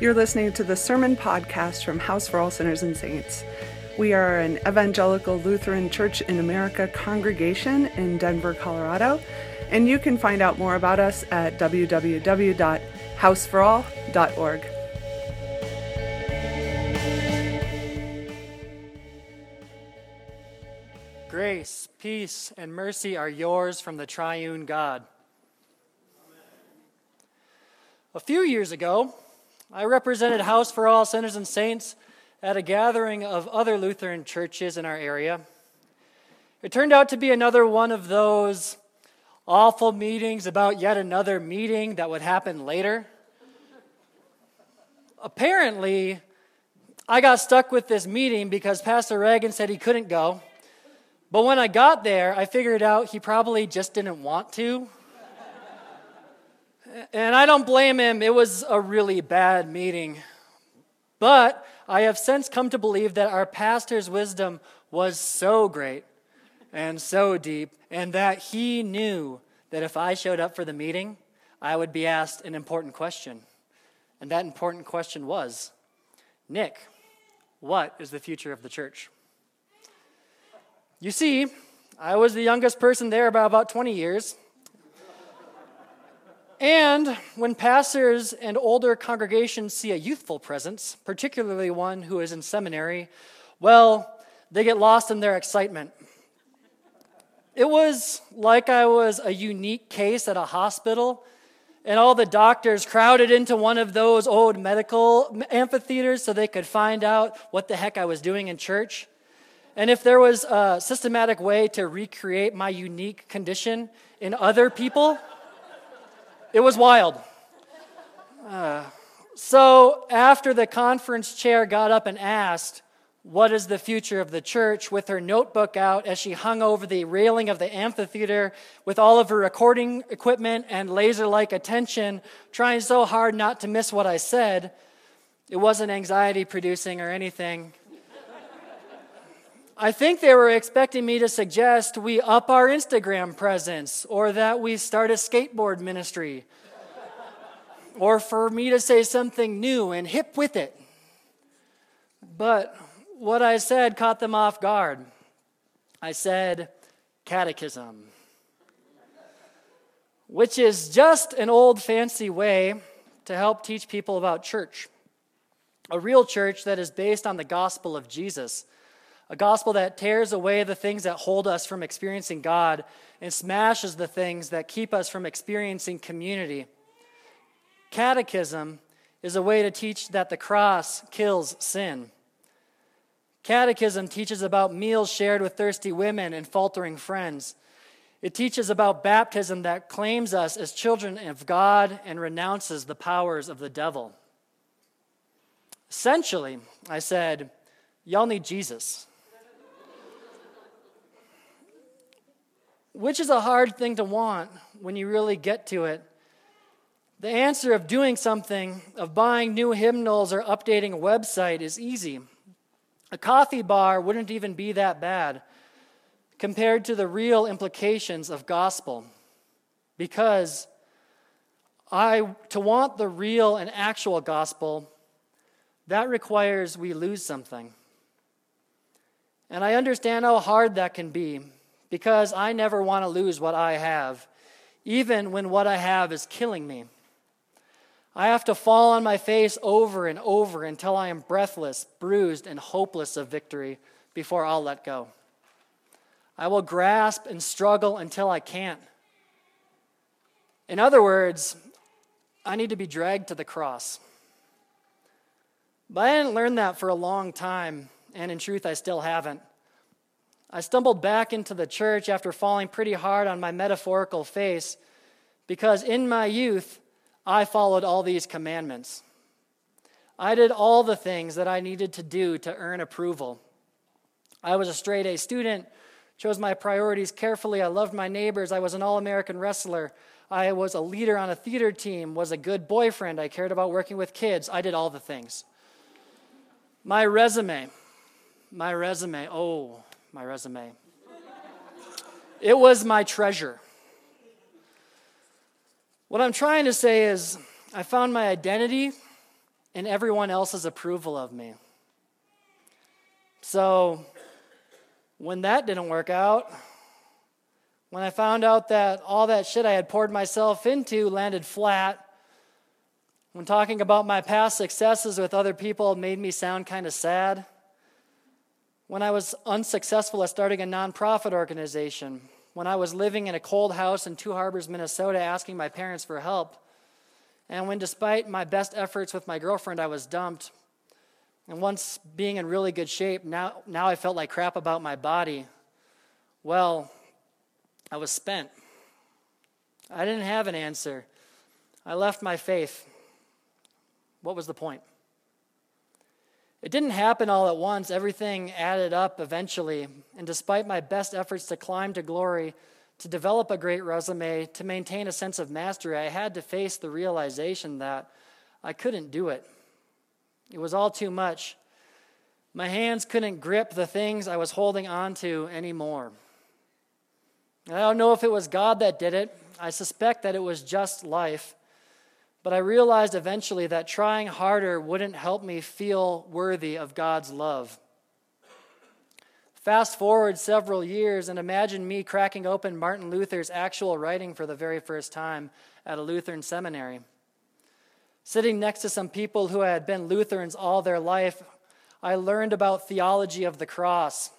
You're listening to the Sermon Podcast from House for All Sinners and Saints. We are an evangelical Lutheran Church in America congregation in Denver, Colorado, and you can find out more about us at www.houseforall.org. Grace, peace, and mercy are yours from the triune God. A few years ago, I represented House for All Sinners and Saints at a gathering of other Lutheran churches in our area. It turned out to be another one of those awful meetings about yet another meeting that would happen later. Apparently, I got stuck with this meeting because Pastor Reagan said he couldn't go. But when I got there, I figured out he probably just didn't want to. And I don't blame him, it was a really bad meeting. But I have since come to believe that our pastor's wisdom was so great and so deep, and that he knew that if I showed up for the meeting, I would be asked an important question. And that important question was Nick, what is the future of the church? You see, I was the youngest person there by about 20 years, and when pastors and older congregations see a youthful presence, particularly one who is in seminary, well, they get lost in their excitement. It was like I was a unique case at a hospital, and all the doctors crowded into one of those old medical amphitheaters so they could find out what the heck I was doing in church. And if there was a systematic way to recreate my unique condition in other people, it was wild. Uh, so, after the conference chair got up and asked, What is the future of the church? with her notebook out as she hung over the railing of the amphitheater with all of her recording equipment and laser like attention, trying so hard not to miss what I said, it wasn't anxiety producing or anything. I think they were expecting me to suggest we up our Instagram presence or that we start a skateboard ministry or for me to say something new and hip with it. But what I said caught them off guard. I said, catechism, which is just an old fancy way to help teach people about church. A real church that is based on the gospel of Jesus a gospel that tears away the things that hold us from experiencing God and smashes the things that keep us from experiencing community. Catechism is a way to teach that the cross kills sin. Catechism teaches about meals shared with thirsty women and faltering friends. It teaches about baptism that claims us as children of God and renounces the powers of the devil. Essentially, I said, y'all need Jesus. Which is a hard thing to want when you really get to it. The answer of doing something, of buying new hymnals or updating a website, is easy. A coffee bar wouldn't even be that bad compared to the real implications of gospel. Because I to want the real and actual gospel, that requires we lose something. And I understand how hard that can be because I never want to lose what I have, even when what I have is killing me. I have to fall on my face over and over until I am breathless, bruised, and hopeless of victory before I'll let go. I will grasp and struggle until I can't. In other words, I need to be dragged to the cross. But I didn't learn that for a long time, and in truth, I still haven't. I stumbled back into the church after falling pretty hard on my metaphorical face because in my youth, I followed all these commandments. I did all the things that I needed to do to earn approval. I was a straight A student, chose my priorities carefully. I loved my neighbors. I was an all American wrestler. I was a leader on a theater team, was a good boyfriend. I cared about working with kids. I did all the things. My resume, my resume, oh, my resume. It was my treasure. What I'm trying to say is, I found my identity and everyone else's approval of me. So, when that didn't work out, when I found out that all that shit I had poured myself into landed flat, when talking about my past successes with other people made me sound kind of sad, when I was unsuccessful at starting a nonprofit organization, when I was living in a cold house in Two Harbors, Minnesota, asking my parents for help, and when despite my best efforts with my girlfriend, I was dumped, and once being in really good shape, now, now I felt like crap about my body. Well, I was spent. I didn't have an answer. I left my faith. What was the point? It didn't happen all at once. Everything added up eventually. And despite my best efforts to climb to glory, to develop a great resume, to maintain a sense of mastery, I had to face the realization that I couldn't do it. It was all too much. My hands couldn't grip the things I was holding on to anymore. I don't know if it was God that did it. I suspect that it was just life. But I realized eventually that trying harder wouldn't help me feel worthy of God's love. Fast forward several years and imagine me cracking open Martin Luther's actual writing for the very first time at a Lutheran seminary. Sitting next to some people who had been Lutherans all their life, I learned about theology of the cross,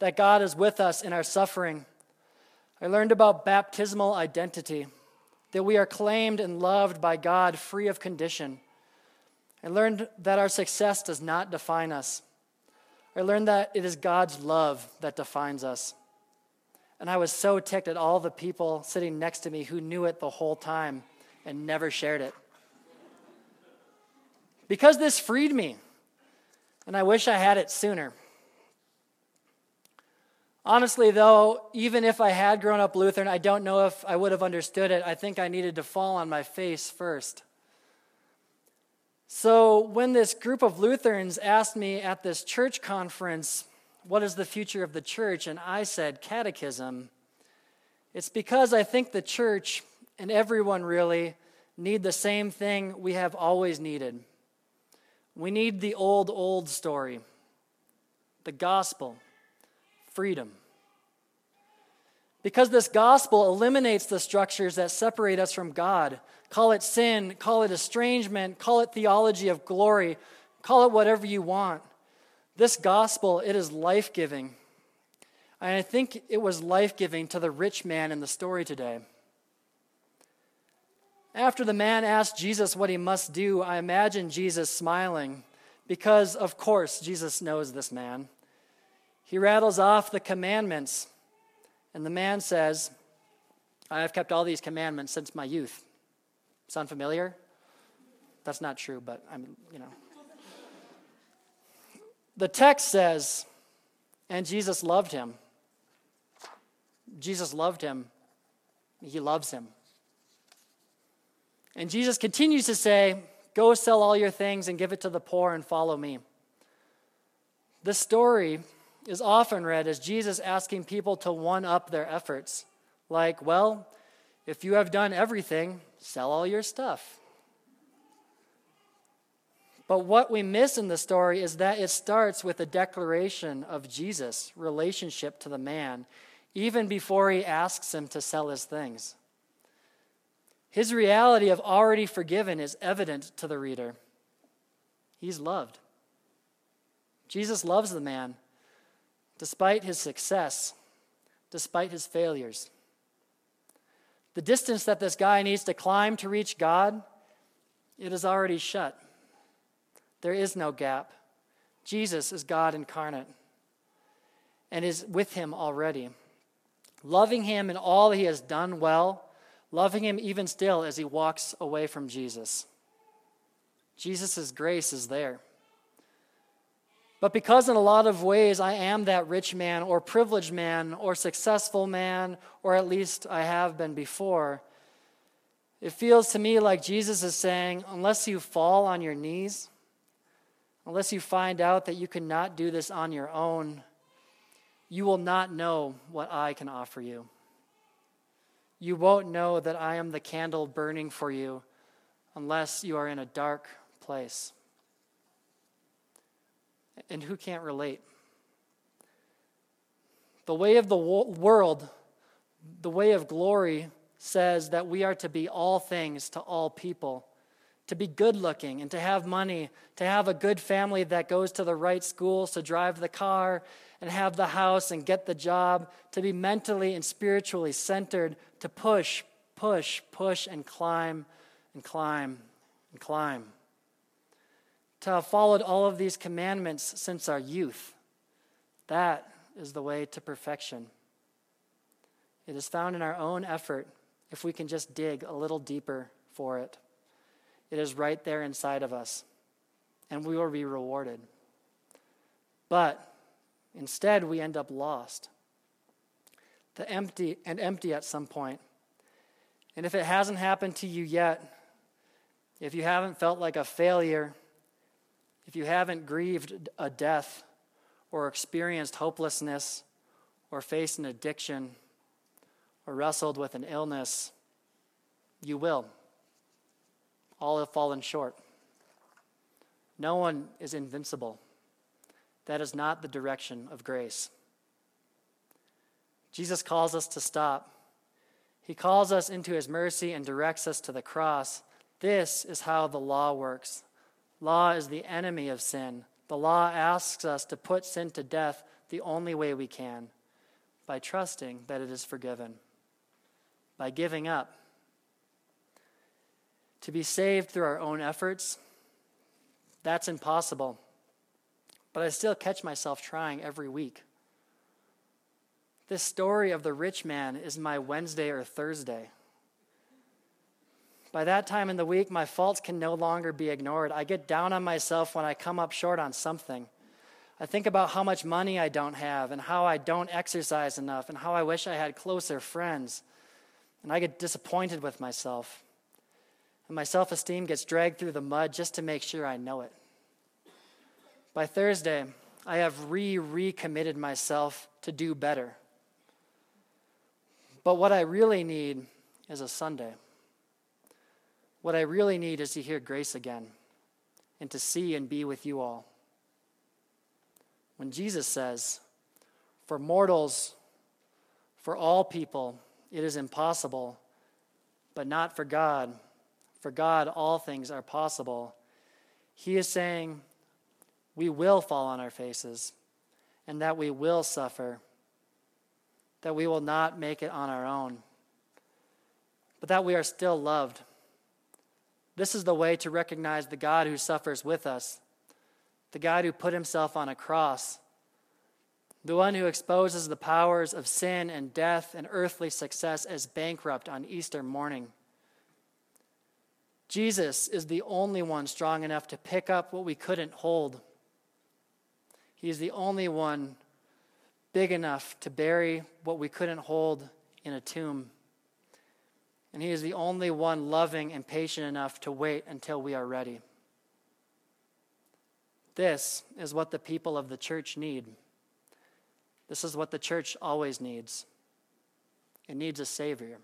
that God is with us in our suffering. I learned about baptismal identity, that we are claimed and loved by God free of condition. I learned that our success does not define us. I learned that it is God's love that defines us. And I was so ticked at all the people sitting next to me who knew it the whole time and never shared it because this freed me, and I wish I had it sooner. Honestly, though, even if I had grown up Lutheran, I don't know if I would have understood it. I think I needed to fall on my face first. So, when this group of Lutherans asked me at this church conference, What is the future of the church? and I said, Catechism, it's because I think the church and everyone really need the same thing we have always needed we need the old, old story the gospel, freedom. Because this gospel eliminates the structures that separate us from God. Call it sin, call it estrangement, call it theology of glory, call it whatever you want. This gospel, it is life giving. And I think it was life giving to the rich man in the story today. After the man asked Jesus what he must do, I imagine Jesus smiling because, of course, Jesus knows this man. He rattles off the commandments, and the man says, I have kept all these commandments since my youth. Sound familiar? That's not true, but I'm, you know. The text says, and Jesus loved him. Jesus loved him. He loves him. And Jesus continues to say, Go sell all your things and give it to the poor and follow me. This story is often read as Jesus asking people to one up their efforts. Like, well, if you have done everything, sell all your stuff. But what we miss in the story is that it starts with a declaration of Jesus' relationship to the man, even before he asks him to sell his things. His reality of already forgiven is evident to the reader. He's loved. Jesus loves the man despite his success, despite his failures. The distance that this guy needs to climb to reach God, it is already shut. There is no gap. Jesus is God incarnate and is with him already. Loving him in all he has done well loving him even still as he walks away from Jesus. Jesus' grace is there. But because in a lot of ways I am that rich man or privileged man or successful man, or at least I have been before, it feels to me like Jesus is saying, unless you fall on your knees, unless you find out that you cannot do this on your own, you will not know what I can offer you you won't know that I am the candle burning for you unless you are in a dark place. And who can't relate? The way of the world, the way of glory, says that we are to be all things to all people, to be good looking and to have money, to have a good family that goes to the right schools, to drive the car and have the house and get the job, to be mentally and spiritually centered, to push, push, push, and climb and climb and climb. To have followed all of these commandments since our youth. That is the way to perfection. It is found in our own effort if we can just dig a little deeper for it. It is right there inside of us, and we will be rewarded. But instead, we end up lost, the empty and empty at some point. And if it hasn't happened to you yet, if you haven't felt like a failure, if you haven't grieved a death or experienced hopelessness or faced an addiction, or wrestled with an illness, you will. All have fallen short. No one is invincible. That is not the direction of grace. Jesus calls us to stop. He calls us into his mercy and directs us to the cross. This is how the law works. Law is the enemy of sin. The law asks us to put sin to death the only way we can by trusting that it is forgiven by giving up. To be saved through our own efforts, that's impossible. But I still catch myself trying every week. This story of the rich man is my Wednesday or Thursday. By that time in the week, my faults can no longer be ignored. I get down on myself when I come up short on something. I think about how much money I don't have and how I don't exercise enough and how I wish I had closer friends and I get disappointed with myself. And my self esteem gets dragged through the mud just to make sure I know it. By Thursday, I have re recommitted myself to do better. But what I really need is a Sunday. What I really need is to hear grace again and to see and be with you all. When Jesus says, For mortals, for all people, it is impossible, but not for God. For God, all things are possible. He is saying, we will fall on our faces, and that we will suffer, that we will not make it on our own, but that we are still loved. This is the way to recognize the God who suffers with us, the God who put himself on a cross the one who exposes the powers of sin and death and earthly success as bankrupt on Easter morning. Jesus is the only one strong enough to pick up what we couldn't hold. He is the only one big enough to bury what we couldn't hold in a tomb. And He is the only one loving and patient enough to wait until we are ready. This is what the people of the church need. This is what the church always needs it needs a Savior,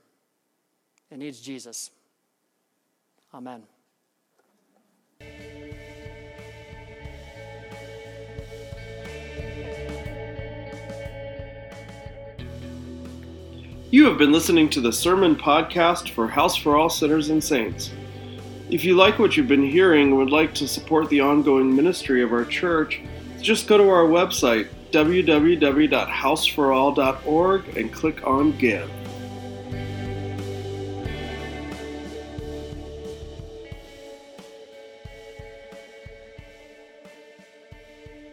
it needs Jesus. Amen. You have been listening to the Sermon Podcast for House for All Sinners and Saints. If you like what you've been hearing and would like to support the ongoing ministry of our church, just go to our website, www.houseforall.org and click on Give.